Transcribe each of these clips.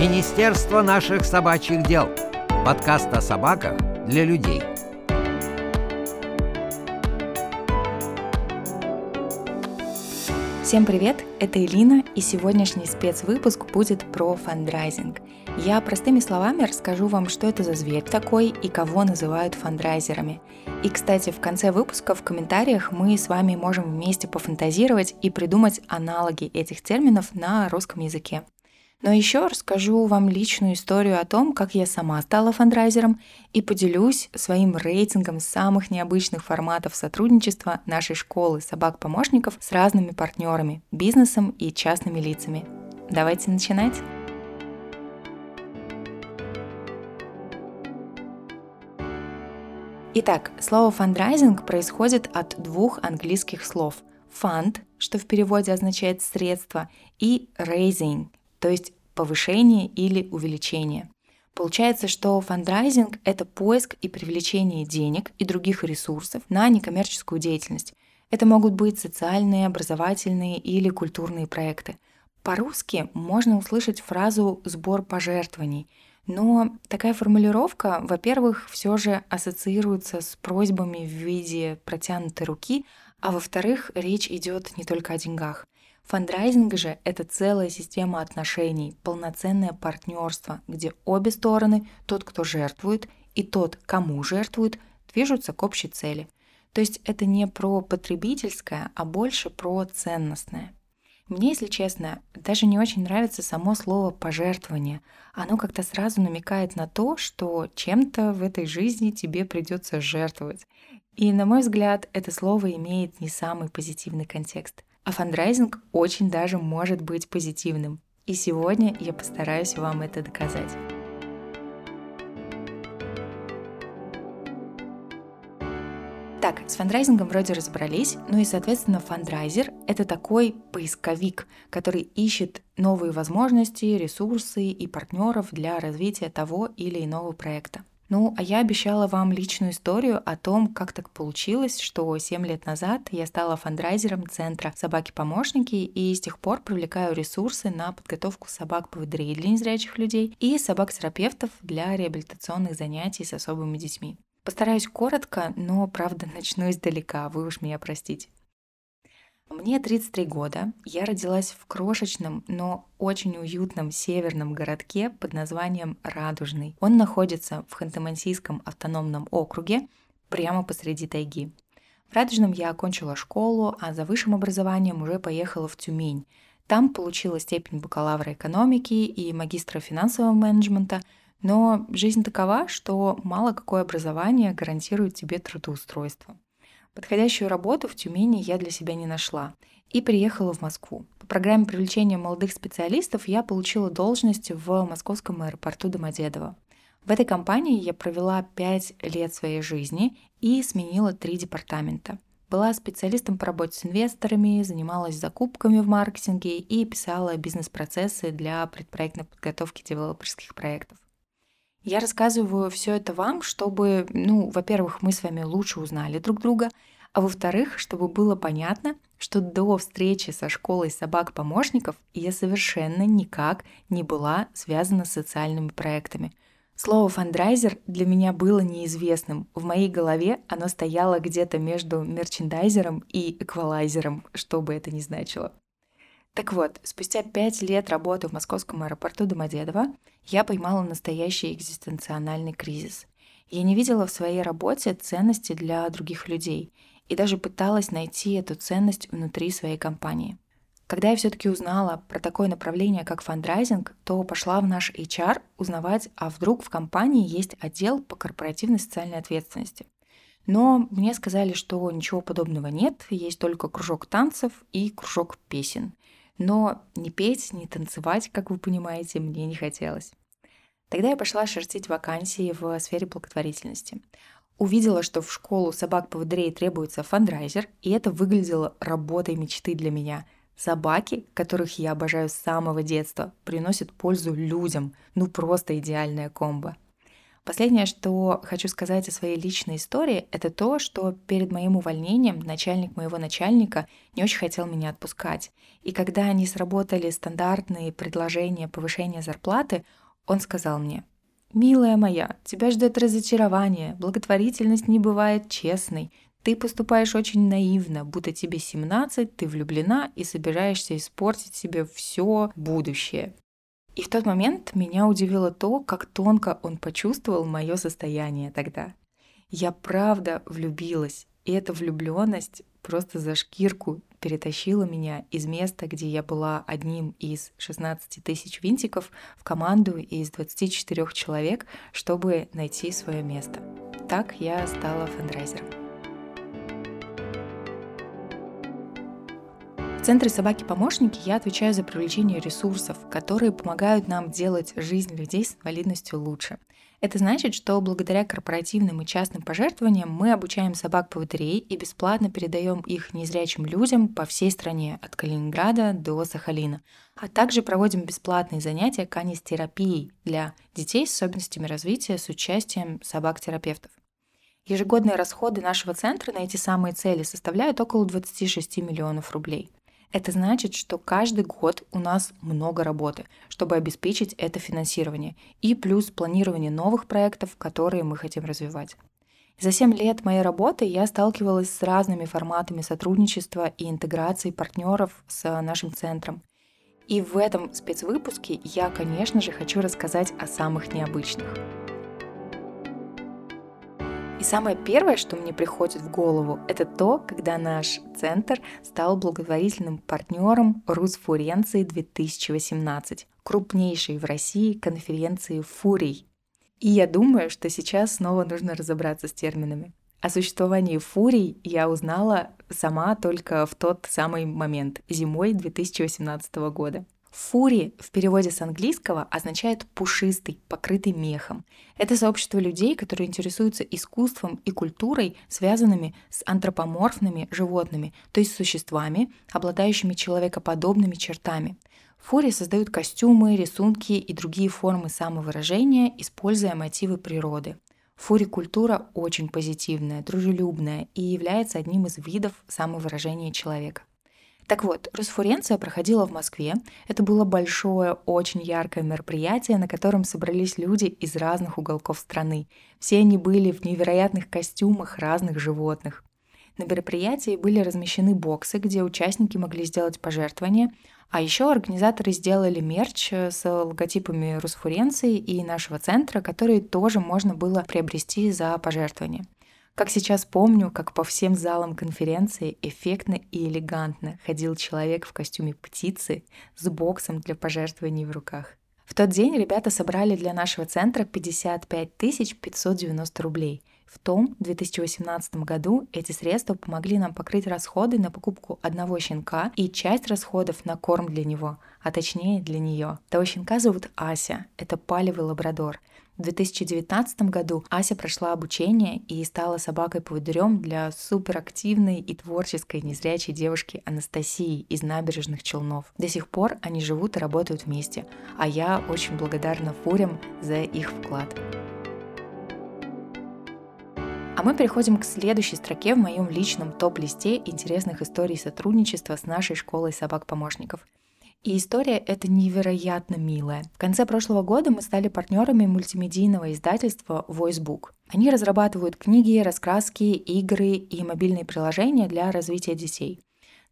Министерство наших собачьих дел. Подкаст о собаках для людей. Всем привет, это Элина, и сегодняшний спецвыпуск будет про фандрайзинг. Я простыми словами расскажу вам, что это за зверь такой и кого называют фандрайзерами. И, кстати, в конце выпуска в комментариях мы с вами можем вместе пофантазировать и придумать аналоги этих терминов на русском языке. Но еще расскажу вам личную историю о том, как я сама стала фандрайзером и поделюсь своим рейтингом самых необычных форматов сотрудничества нашей школы собак-помощников с разными партнерами, бизнесом и частными лицами. Давайте начинать! Итак, слово фандрайзинг происходит от двух английских слов fund, что в переводе означает средство, и raising, то есть повышение или увеличение. Получается, что фандрайзинг – это поиск и привлечение денег и других ресурсов на некоммерческую деятельность. Это могут быть социальные, образовательные или культурные проекты. По-русски можно услышать фразу «сбор пожертвований», но такая формулировка, во-первых, все же ассоциируется с просьбами в виде протянутой руки, а во-вторых, речь идет не только о деньгах. Фандрайзинг же – это целая система отношений, полноценное партнерство, где обе стороны, тот, кто жертвует, и тот, кому жертвует, движутся к общей цели. То есть это не про потребительское, а больше про ценностное. Мне, если честно, даже не очень нравится само слово «пожертвование». Оно как-то сразу намекает на то, что чем-то в этой жизни тебе придется жертвовать. И, на мой взгляд, это слово имеет не самый позитивный контекст. А фандрайзинг очень даже может быть позитивным. И сегодня я постараюсь вам это доказать. Так, с фандрайзингом вроде разобрались, ну и, соответственно, фандрайзер — это такой поисковик, который ищет новые возможности, ресурсы и партнеров для развития того или иного проекта. Ну, а я обещала вам личную историю о том, как так получилось, что 7 лет назад я стала фандрайзером центра «Собаки-помощники» и с тех пор привлекаю ресурсы на подготовку собак-поводырей для незрячих людей и собак-терапевтов для реабилитационных занятий с особыми детьми. Постараюсь коротко, но, правда, начну издалека, вы уж меня простите. Мне 33 года. Я родилась в крошечном, но очень уютном северном городке под названием Радужный. Он находится в Ханты-Мансийском автономном округе, прямо посреди тайги. В Радужном я окончила школу, а за высшим образованием уже поехала в Тюмень. Там получила степень бакалавра экономики и магистра финансового менеджмента, но жизнь такова, что мало какое образование гарантирует тебе трудоустройство. Подходящую работу в Тюмени я для себя не нашла и приехала в Москву. По программе привлечения молодых специалистов я получила должность в московском аэропорту Домодедово. В этой компании я провела 5 лет своей жизни и сменила три департамента. Была специалистом по работе с инвесторами, занималась закупками в маркетинге и писала бизнес-процессы для предпроектной подготовки девелоперских проектов. Я рассказываю все это вам, чтобы, ну, во-первых, мы с вами лучше узнали друг друга, а во-вторых, чтобы было понятно, что до встречи со школой собак-помощников я совершенно никак не была связана с социальными проектами. Слово «фандрайзер» для меня было неизвестным. В моей голове оно стояло где-то между мерчендайзером и эквалайзером, что бы это ни значило. Так вот, спустя пять лет работы в московском аэропорту Домодедово я поймала настоящий экзистенциональный кризис. Я не видела в своей работе ценности для других людей и даже пыталась найти эту ценность внутри своей компании. Когда я все-таки узнала про такое направление, как фандрайзинг, то пошла в наш HR узнавать, а вдруг в компании есть отдел по корпоративной социальной ответственности. Но мне сказали, что ничего подобного нет, есть только кружок танцев и кружок песен. Но не петь, не танцевать, как вы понимаете, мне не хотелось. Тогда я пошла шерстить вакансии в сфере благотворительности. Увидела, что в школу собак-поводырей требуется фандрайзер, и это выглядело работой мечты для меня. Собаки, которых я обожаю с самого детства, приносят пользу людям. Ну просто идеальная комбо. Последнее, что хочу сказать о своей личной истории, это то, что перед моим увольнением начальник моего начальника не очень хотел меня отпускать. И когда они сработали стандартные предложения повышения зарплаты, он сказал мне, «Милая моя, тебя ждет разочарование, благотворительность не бывает честной, ты поступаешь очень наивно, будто тебе 17, ты влюблена и собираешься испортить себе все будущее. И в тот момент меня удивило то, как тонко он почувствовал мое состояние тогда. Я правда влюбилась, и эта влюбленность просто за шкирку перетащила меня из места, где я была одним из 16 тысяч винтиков, в команду из 24 человек, чтобы найти свое место. Так я стала фандрайзером. Центре «Собаки-помощники» я отвечаю за привлечение ресурсов, которые помогают нам делать жизнь людей с инвалидностью лучше. Это значит, что благодаря корпоративным и частным пожертвованиям мы обучаем собак-поводырей и бесплатно передаем их незрячим людям по всей стране, от Калининграда до Сахалина. А также проводим бесплатные занятия канистерапией для детей с особенностями развития с участием собак-терапевтов. Ежегодные расходы нашего центра на эти самые цели составляют около 26 миллионов рублей. Это значит, что каждый год у нас много работы, чтобы обеспечить это финансирование, и плюс планирование новых проектов, которые мы хотим развивать. За 7 лет моей работы я сталкивалась с разными форматами сотрудничества и интеграции партнеров с нашим центром. И в этом спецвыпуске я, конечно же, хочу рассказать о самых необычных. И самое первое, что мне приходит в голову, это то, когда наш центр стал благотворительным партнером Русфуренции 2018, крупнейшей в России конференции «Фурий». И я думаю, что сейчас снова нужно разобраться с терминами. О существовании фурий я узнала сама только в тот самый момент, зимой 2018 года. Фури в переводе с английского означает «пушистый», «покрытый мехом». Это сообщество людей, которые интересуются искусством и культурой, связанными с антропоморфными животными, то есть существами, обладающими человекоподобными чертами. Фури создают костюмы, рисунки и другие формы самовыражения, используя мотивы природы. Фури-культура очень позитивная, дружелюбная и является одним из видов самовыражения человека. Так вот, Русфуренция проходила в Москве. Это было большое, очень яркое мероприятие, на котором собрались люди из разных уголков страны. Все они были в невероятных костюмах разных животных. На мероприятии были размещены боксы, где участники могли сделать пожертвования, а еще организаторы сделали мерч с логотипами Русфуренции и нашего центра, которые тоже можно было приобрести за пожертвование. Как сейчас помню, как по всем залам конференции эффектно и элегантно ходил человек в костюме птицы с боксом для пожертвований в руках. В тот день ребята собрали для нашего центра 55 590 рублей. В том 2018 году эти средства помогли нам покрыть расходы на покупку одного щенка и часть расходов на корм для него, а точнее для нее. Того щенка зовут Ася, это палевый лабрадор. В 2019 году Ася прошла обучение и стала собакой-поводырем для суперактивной и творческой незрячей девушки Анастасии из набережных Челнов. До сих пор они живут и работают вместе, а я очень благодарна Фурям за их вклад. А мы переходим к следующей строке в моем личном топ-листе интересных историй сотрудничества с нашей школой собак-помощников – и история эта невероятно милая. В конце прошлого года мы стали партнерами мультимедийного издательства VoiceBook. Они разрабатывают книги, раскраски, игры и мобильные приложения для развития детей.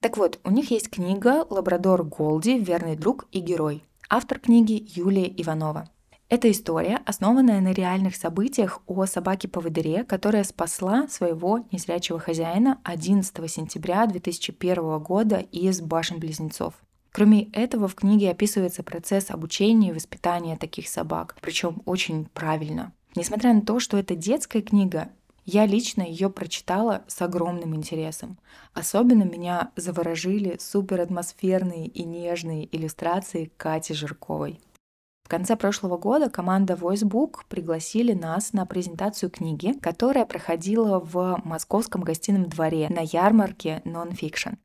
Так вот, у них есть книга «Лабрадор Голди. Верный друг и герой». Автор книги Юлия Иванова. Это история, основанная на реальных событиях о собаке-поводыре, которая спасла своего незрячего хозяина 11 сентября 2001 года из башен-близнецов. Кроме этого, в книге описывается процесс обучения и воспитания таких собак, причем очень правильно. Несмотря на то, что это детская книга, я лично ее прочитала с огромным интересом. Особенно меня заворожили суператмосферные и нежные иллюстрации Кати Жирковой. В конце прошлого года команда VoiceBook пригласили нас на презентацию книги, которая проходила в Московском гостином дворе на ярмарке Nonfiction.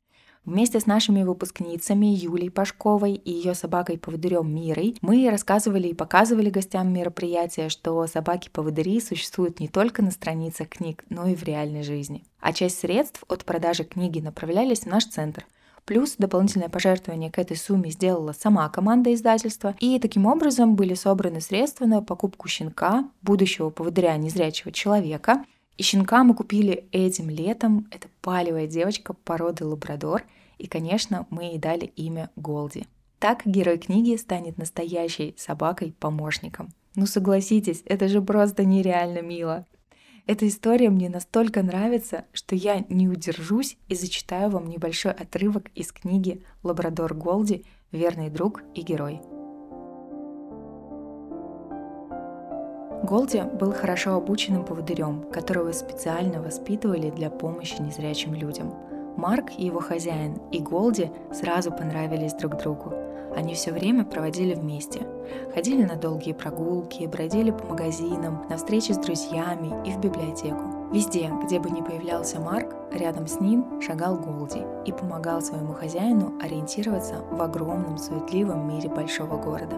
Вместе с нашими выпускницами Юлей Пашковой и ее собакой-поводырем Мирой мы рассказывали и показывали гостям мероприятия, что собаки-поводыри существуют не только на страницах книг, но и в реальной жизни. А часть средств от продажи книги направлялись в наш центр – Плюс дополнительное пожертвование к этой сумме сделала сама команда издательства, и таким образом были собраны средства на покупку щенка, будущего поводыря незрячего человека, и щенка мы купили этим летом. Это палевая девочка породы лабрадор. И, конечно, мы ей дали имя Голди. Так герой книги станет настоящей собакой-помощником. Ну согласитесь, это же просто нереально мило. Эта история мне настолько нравится, что я не удержусь и зачитаю вам небольшой отрывок из книги «Лабрадор Голди. Верный друг и герой». Голди был хорошо обученным поводырем, которого специально воспитывали для помощи незрячим людям. Марк и его хозяин и Голди сразу понравились друг другу. Они все время проводили вместе. Ходили на долгие прогулки, бродили по магазинам, на встречи с друзьями и в библиотеку. Везде, где бы ни появлялся Марк, рядом с ним шагал Голди и помогал своему хозяину ориентироваться в огромном суетливом мире большого города.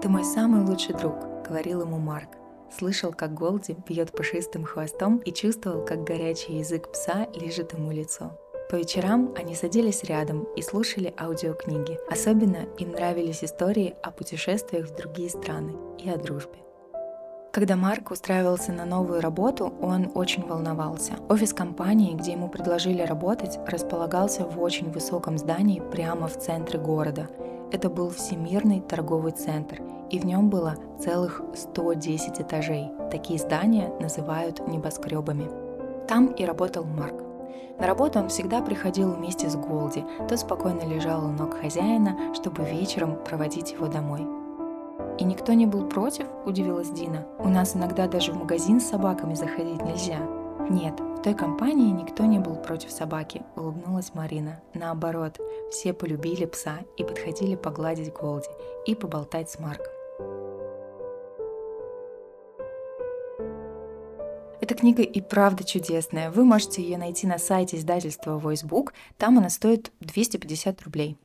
«Ты мой самый лучший друг», — говорил ему Марк. Слышал, как Голди бьет пушистым хвостом и чувствовал, как горячий язык пса лежит ему лицо. По вечерам они садились рядом и слушали аудиокниги. Особенно им нравились истории о путешествиях в другие страны и о дружбе. Когда Марк устраивался на новую работу, он очень волновался. Офис компании, где ему предложили работать, располагался в очень высоком здании прямо в центре города. Это был Всемирный торговый центр, и в нем было целых 110 этажей. Такие здания называют небоскребами. Там и работал Марк. На работу он всегда приходил вместе с Голди. Тот спокойно лежал у ног хозяина, чтобы вечером проводить его домой. «И никто не был против?» – удивилась Дина. «У нас иногда даже в магазин с собаками заходить нельзя». «Нет, в той компании никто не был против собаки», – улыбнулась Марина. Наоборот, все полюбили пса и подходили погладить Голди и поболтать с Марком. Эта книга и правда чудесная. Вы можете ее найти на сайте издательства Voicebook. Там она стоит 250 рублей.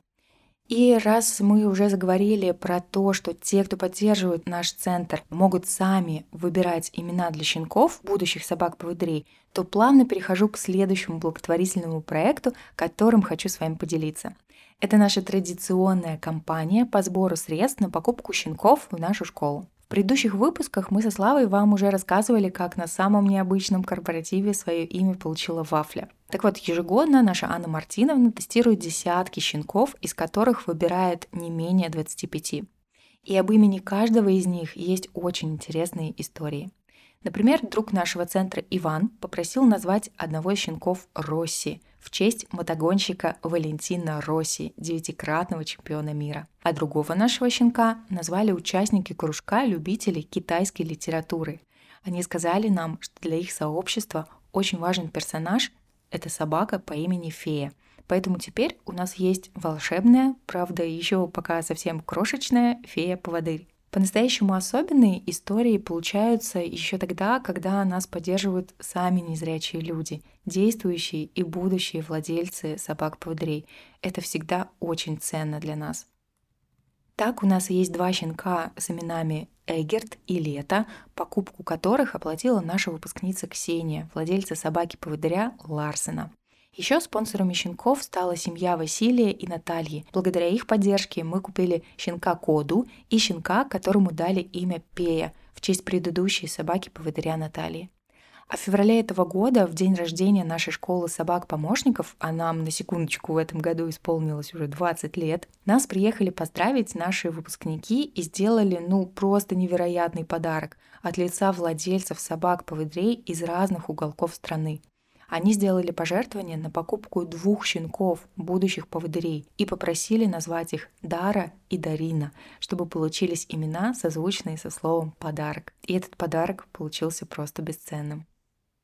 И раз мы уже заговорили про то, что те, кто поддерживают наш центр, могут сами выбирать имена для щенков, будущих собак-поводырей, то плавно перехожу к следующему благотворительному проекту, которым хочу с вами поделиться. Это наша традиционная кампания по сбору средств на покупку щенков в нашу школу. Предыдущих выпусках мы со Славой вам уже рассказывали, как на самом необычном корпоративе свое имя получила вафля. Так вот, ежегодно наша Анна Мартиновна тестирует десятки щенков, из которых выбирает не менее 25. И об имени каждого из них есть очень интересные истории. Например, друг нашего центра Иван попросил назвать одного из щенков Росси в честь мотогонщика Валентина Росси, девятикратного чемпиона мира. А другого нашего щенка назвали участники кружка любителей китайской литературы. Они сказали нам, что для их сообщества очень важен персонаж – это собака по имени Фея. Поэтому теперь у нас есть волшебная, правда, еще пока совсем крошечная фея-поводырь. По-настоящему особенные истории получаются еще тогда, когда нас поддерживают сами незрячие люди, действующие и будущие владельцы собак-поводрей. Это всегда очень ценно для нас. Так у нас есть два щенка с именами Эгерт и Лето, покупку которых оплатила наша выпускница Ксения, владельца собаки-поводыря Ларсена. Еще спонсорами щенков стала семья Василия и Натальи. Благодаря их поддержке мы купили щенка Коду и щенка, которому дали имя Пея в честь предыдущей собаки-поводыря Натальи. А в феврале этого года, в день рождения нашей школы собак-помощников, а нам на секундочку в этом году исполнилось уже 20 лет, нас приехали поздравить наши выпускники и сделали, ну, просто невероятный подарок от лица владельцев собак-поводрей из разных уголков страны. Они сделали пожертвование на покупку двух щенков, будущих поводырей, и попросили назвать их Дара и Дарина, чтобы получились имена, созвучные со словом «подарок». И этот подарок получился просто бесценным.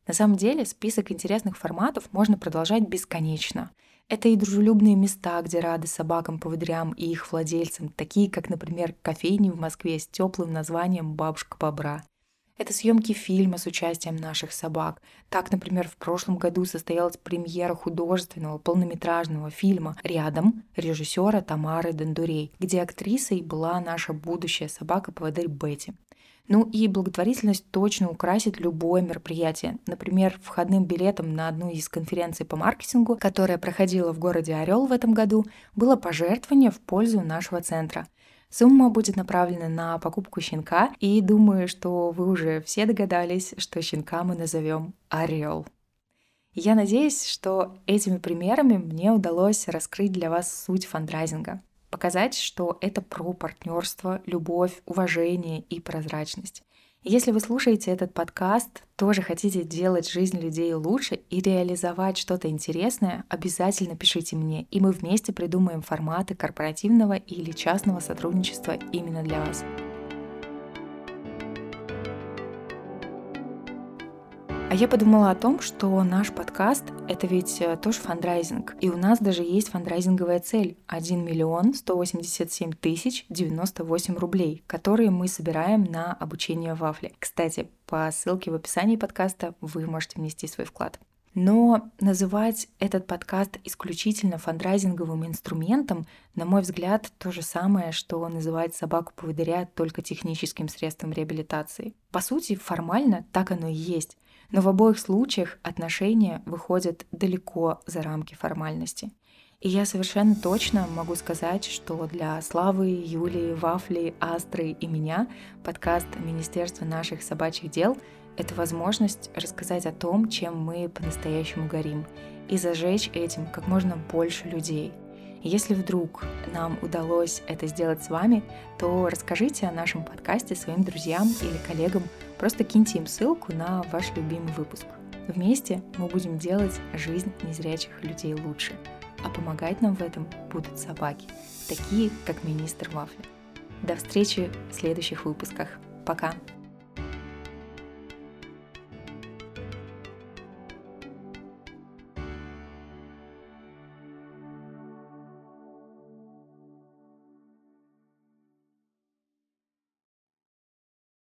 На самом деле список интересных форматов можно продолжать бесконечно. Это и дружелюбные места, где рады собакам-поводырям и их владельцам, такие как, например, кофейни в Москве с теплым названием «Бабушка Бобра», Это съемки фильма с участием наших собак. Так, например, в прошлом году состоялась премьера художественного полнометражного фильма «Рядом» режиссера Тамары Дондурей, где актрисой была наша будущая собака-поводырь Бетти. Ну и благотворительность точно украсит любое мероприятие. Например, входным билетом на одну из конференций по маркетингу, которая проходила в городе Орел в этом году, было пожертвование в пользу нашего центра. Сумма будет направлена на покупку щенка, и думаю, что вы уже все догадались, что щенка мы назовем Орел. Я надеюсь, что этими примерами мне удалось раскрыть для вас суть фандрайзинга, показать, что это про партнерство, любовь, уважение и прозрачность. Если вы слушаете этот подкаст, тоже хотите делать жизнь людей лучше и реализовать что-то интересное, обязательно пишите мне, и мы вместе придумаем форматы корпоративного или частного сотрудничества именно для вас. Я подумала о том, что наш подкаст — это ведь э, тоже фандрайзинг. И у нас даже есть фандрайзинговая цель — 1 миллион 187 тысяч 98 рублей, которые мы собираем на обучение вафли. Кстати, по ссылке в описании подкаста вы можете внести свой вклад. Но называть этот подкаст исключительно фандрайзинговым инструментом, на мой взгляд, то же самое, что называть собаку поводыря только техническим средством реабилитации. По сути, формально так оно и есть. Но в обоих случаях отношения выходят далеко за рамки формальности. И я совершенно точно могу сказать, что для Славы, Юлии, Вафли, Астры и меня подкаст Министерства наших собачьих дел — это возможность рассказать о том, чем мы по-настоящему горим, и зажечь этим как можно больше людей — если вдруг нам удалось это сделать с вами, то расскажите о нашем подкасте своим друзьям или коллегам, просто киньте им ссылку на ваш любимый выпуск. Вместе мы будем делать жизнь незрячих людей лучше, а помогать нам в этом будут собаки, такие как министр Вафли. До встречи в следующих выпусках. Пока!